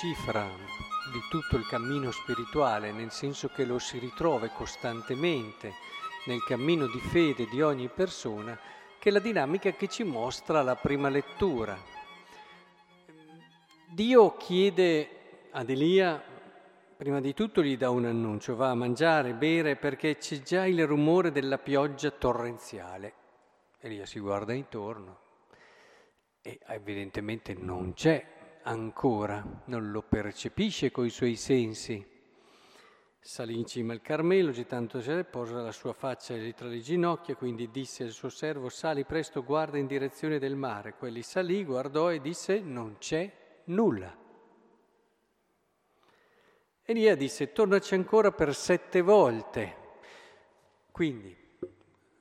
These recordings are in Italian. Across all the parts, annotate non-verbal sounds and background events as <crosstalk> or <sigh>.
cifra di tutto il cammino spirituale, nel senso che lo si ritrova costantemente nel cammino di fede di ogni persona, che è la dinamica che ci mostra la prima lettura. Dio chiede ad Elia, prima di tutto gli dà un annuncio, va a mangiare, bere, perché c'è già il rumore della pioggia torrenziale. Elia si guarda intorno e evidentemente non c'è ancora, non lo percepisce coi suoi sensi. Salì in cima al Carmelo, gettandosi posa la sua faccia tra le ginocchia, quindi disse al suo servo, sali presto, guarda in direzione del mare. Quelli salì, guardò e disse, non c'è nulla. Elia disse, tornaci ancora per sette volte. Quindi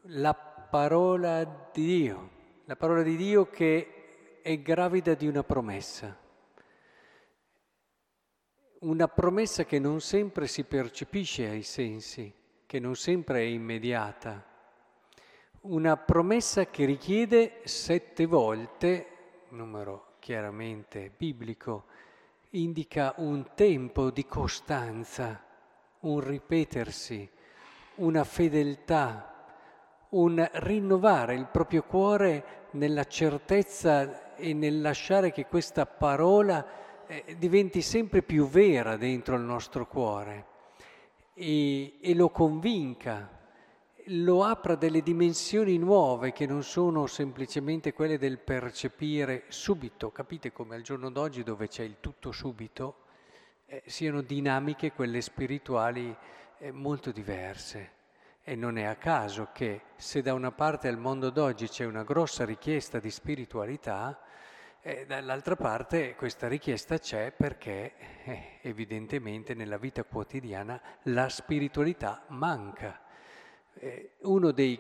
la parola di Dio, la parola di Dio che è gravida di una promessa una promessa che non sempre si percepisce ai sensi, che non sempre è immediata, una promessa che richiede sette volte, numero chiaramente biblico, indica un tempo di costanza, un ripetersi, una fedeltà, un rinnovare il proprio cuore nella certezza e nel lasciare che questa parola eh, diventi sempre più vera dentro il nostro cuore e, e lo convinca, lo apra delle dimensioni nuove che non sono semplicemente quelle del percepire subito. Capite come al giorno d'oggi dove c'è il tutto subito eh, siano dinamiche quelle spirituali eh, molto diverse. E non è a caso che se da una parte al mondo d'oggi c'è una grossa richiesta di spiritualità, e dall'altra parte questa richiesta c'è perché eh, evidentemente nella vita quotidiana la spiritualità manca. Eh, uno dei,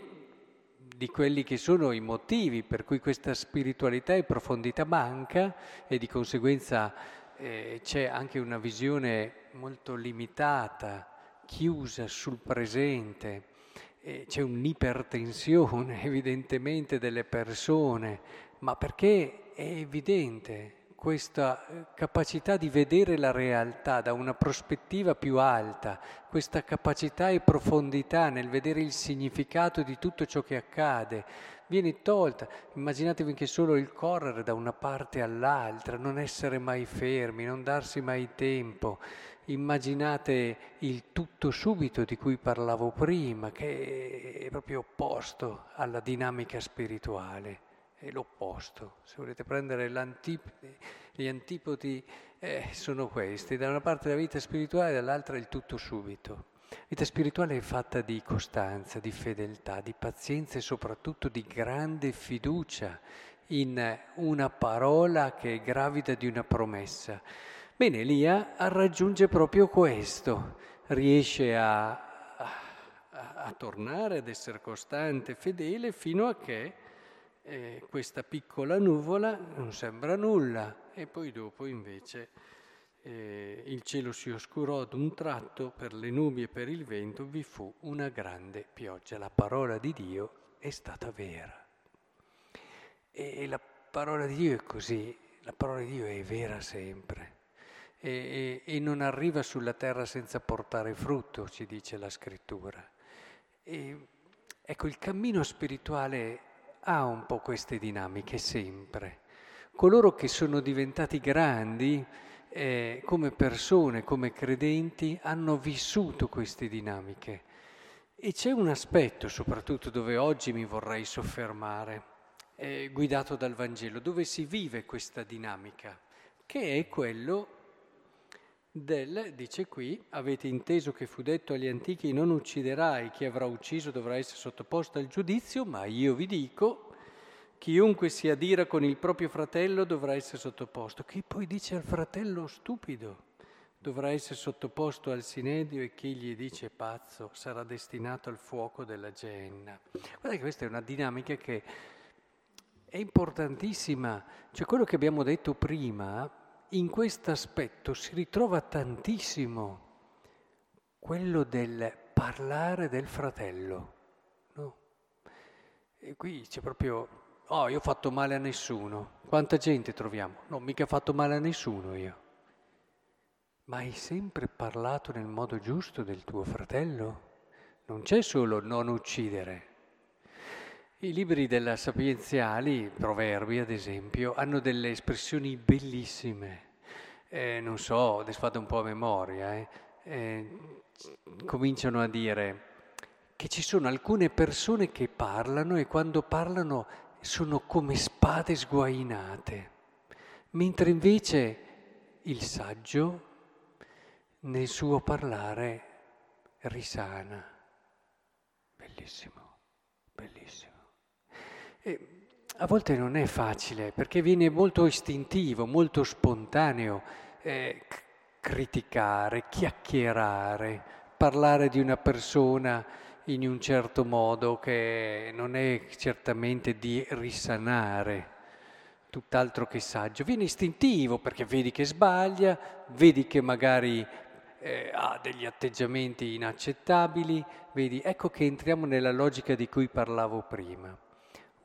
di quelli che sono i motivi per cui questa spiritualità e profondità manca e di conseguenza eh, c'è anche una visione molto limitata, chiusa sul presente, c'è un'ipertensione <laughs> evidentemente delle persone, ma perché è evidente questa eh, capacità di vedere la realtà da una prospettiva più alta, questa capacità e profondità nel vedere il significato di tutto ciò che accade, viene tolta. Immaginatevi anche solo il correre da una parte all'altra, non essere mai fermi, non darsi mai tempo. Immaginate il tutto subito di cui parlavo prima, che è proprio opposto alla dinamica spirituale è l'opposto. Se volete prendere gli antipodi eh, sono questi, da una parte la vita spirituale, dall'altra il tutto subito. La vita spirituale è fatta di costanza, di fedeltà, di pazienza e soprattutto di grande fiducia in una parola che è gravida di una promessa. Bene, Elia raggiunge proprio questo, riesce a, a, a tornare ad essere costante, fedele, fino a che eh, questa piccola nuvola non sembra nulla e poi dopo invece eh, il cielo si oscurò ad un tratto per le nubi e per il vento vi fu una grande pioggia. La parola di Dio è stata vera. E la parola di Dio è così, la parola di Dio è vera sempre. E, e, e non arriva sulla terra senza portare frutto, ci dice la scrittura. E, ecco, il cammino spirituale ha un po' queste dinamiche sempre. Coloro che sono diventati grandi eh, come persone, come credenti, hanno vissuto queste dinamiche. E c'è un aspetto soprattutto dove oggi mi vorrei soffermare, eh, guidato dal Vangelo, dove si vive questa dinamica, che è quello del, dice qui, avete inteso che fu detto agli antichi non ucciderai, chi avrà ucciso dovrà essere sottoposto al giudizio, ma io vi dico, chiunque si adira con il proprio fratello dovrà essere sottoposto. Chi poi dice al fratello stupido dovrà essere sottoposto al sinedio e chi gli dice pazzo sarà destinato al fuoco della genna. Guarda che questa è una dinamica che è importantissima, cioè quello che abbiamo detto prima in questo aspetto si ritrova tantissimo quello del parlare del fratello. No? E qui c'è proprio, oh, io ho fatto male a nessuno. Quanta gente troviamo? No, mica ho fatto male a nessuno io. Ma hai sempre parlato nel modo giusto del tuo fratello? Non c'è solo non uccidere. I libri della sapienziali, proverbi ad esempio, hanno delle espressioni bellissime. Eh, non so, adesso fate un po' a memoria, eh. Eh, cominciano a dire che ci sono alcune persone che parlano e quando parlano sono come spade sguainate, mentre invece il saggio nel suo parlare risana. Bellissimo, bellissimo. E a volte non è facile perché viene molto istintivo, molto spontaneo eh, criticare, chiacchierare, parlare di una persona in un certo modo che non è certamente di risanare, tutt'altro che saggio. Viene istintivo perché vedi che sbaglia, vedi che magari eh, ha degli atteggiamenti inaccettabili, vedi, ecco che entriamo nella logica di cui parlavo prima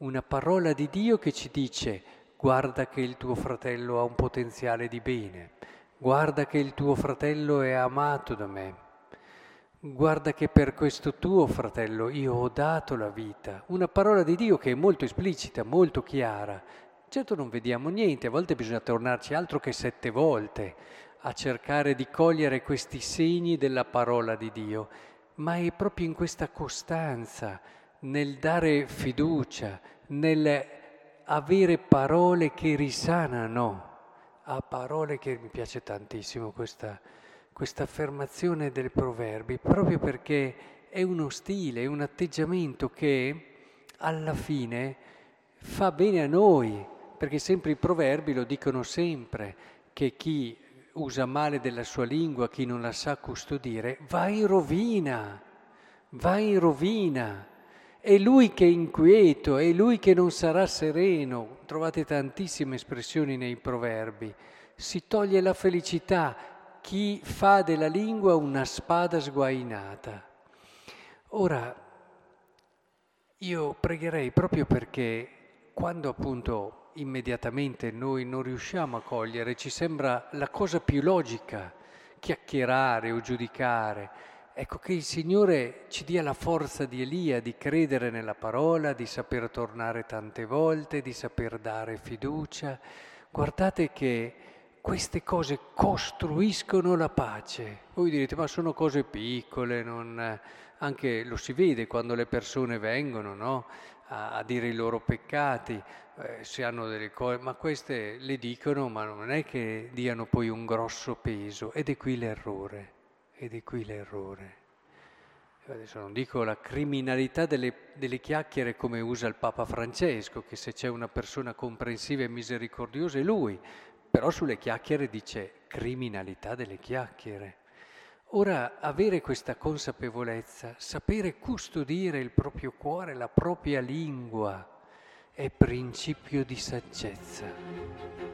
una parola di Dio che ci dice guarda che il tuo fratello ha un potenziale di bene, guarda che il tuo fratello è amato da me, guarda che per questo tuo fratello io ho dato la vita. Una parola di Dio che è molto esplicita, molto chiara. Certo non vediamo niente, a volte bisogna tornarci altro che sette volte a cercare di cogliere questi segni della parola di Dio, ma è proprio in questa costanza nel dare fiducia, nel avere parole che risanano. Ha parole che mi piace tantissimo questa, questa affermazione dei proverbi, proprio perché è uno stile, è un atteggiamento che alla fine fa bene a noi, perché sempre i proverbi lo dicono sempre, che chi usa male della sua lingua, chi non la sa custodire, va in rovina, va in rovina. È lui che è inquieto, è lui che non sarà sereno. Trovate tantissime espressioni nei proverbi. Si toglie la felicità chi fa della lingua una spada sguainata. Ora, io pregherei proprio perché quando appunto immediatamente noi non riusciamo a cogliere, ci sembra la cosa più logica chiacchierare o giudicare, Ecco che il Signore ci dia la forza di Elia di credere nella parola, di saper tornare tante volte, di saper dare fiducia. Guardate che queste cose costruiscono la pace. Voi direte, ma sono cose piccole, non... anche lo si vede quando le persone vengono no? a, a, dire i loro peccati, eh, se hanno delle cose, ma queste le dicono, ma non è che diano poi un grosso peso, ed è qui l'errore. Ed è qui l'errore. Adesso non dico la criminalità delle, delle, chiacchiere come usa il Papa Francesco, che se c'è una persona comprensiva e misericordiosa è lui, però sulle chiacchiere dice criminalità delle chiacchiere. Ora, avere questa consapevolezza, sapere custodire il proprio cuore, la propria lingua, è principio di saggezza.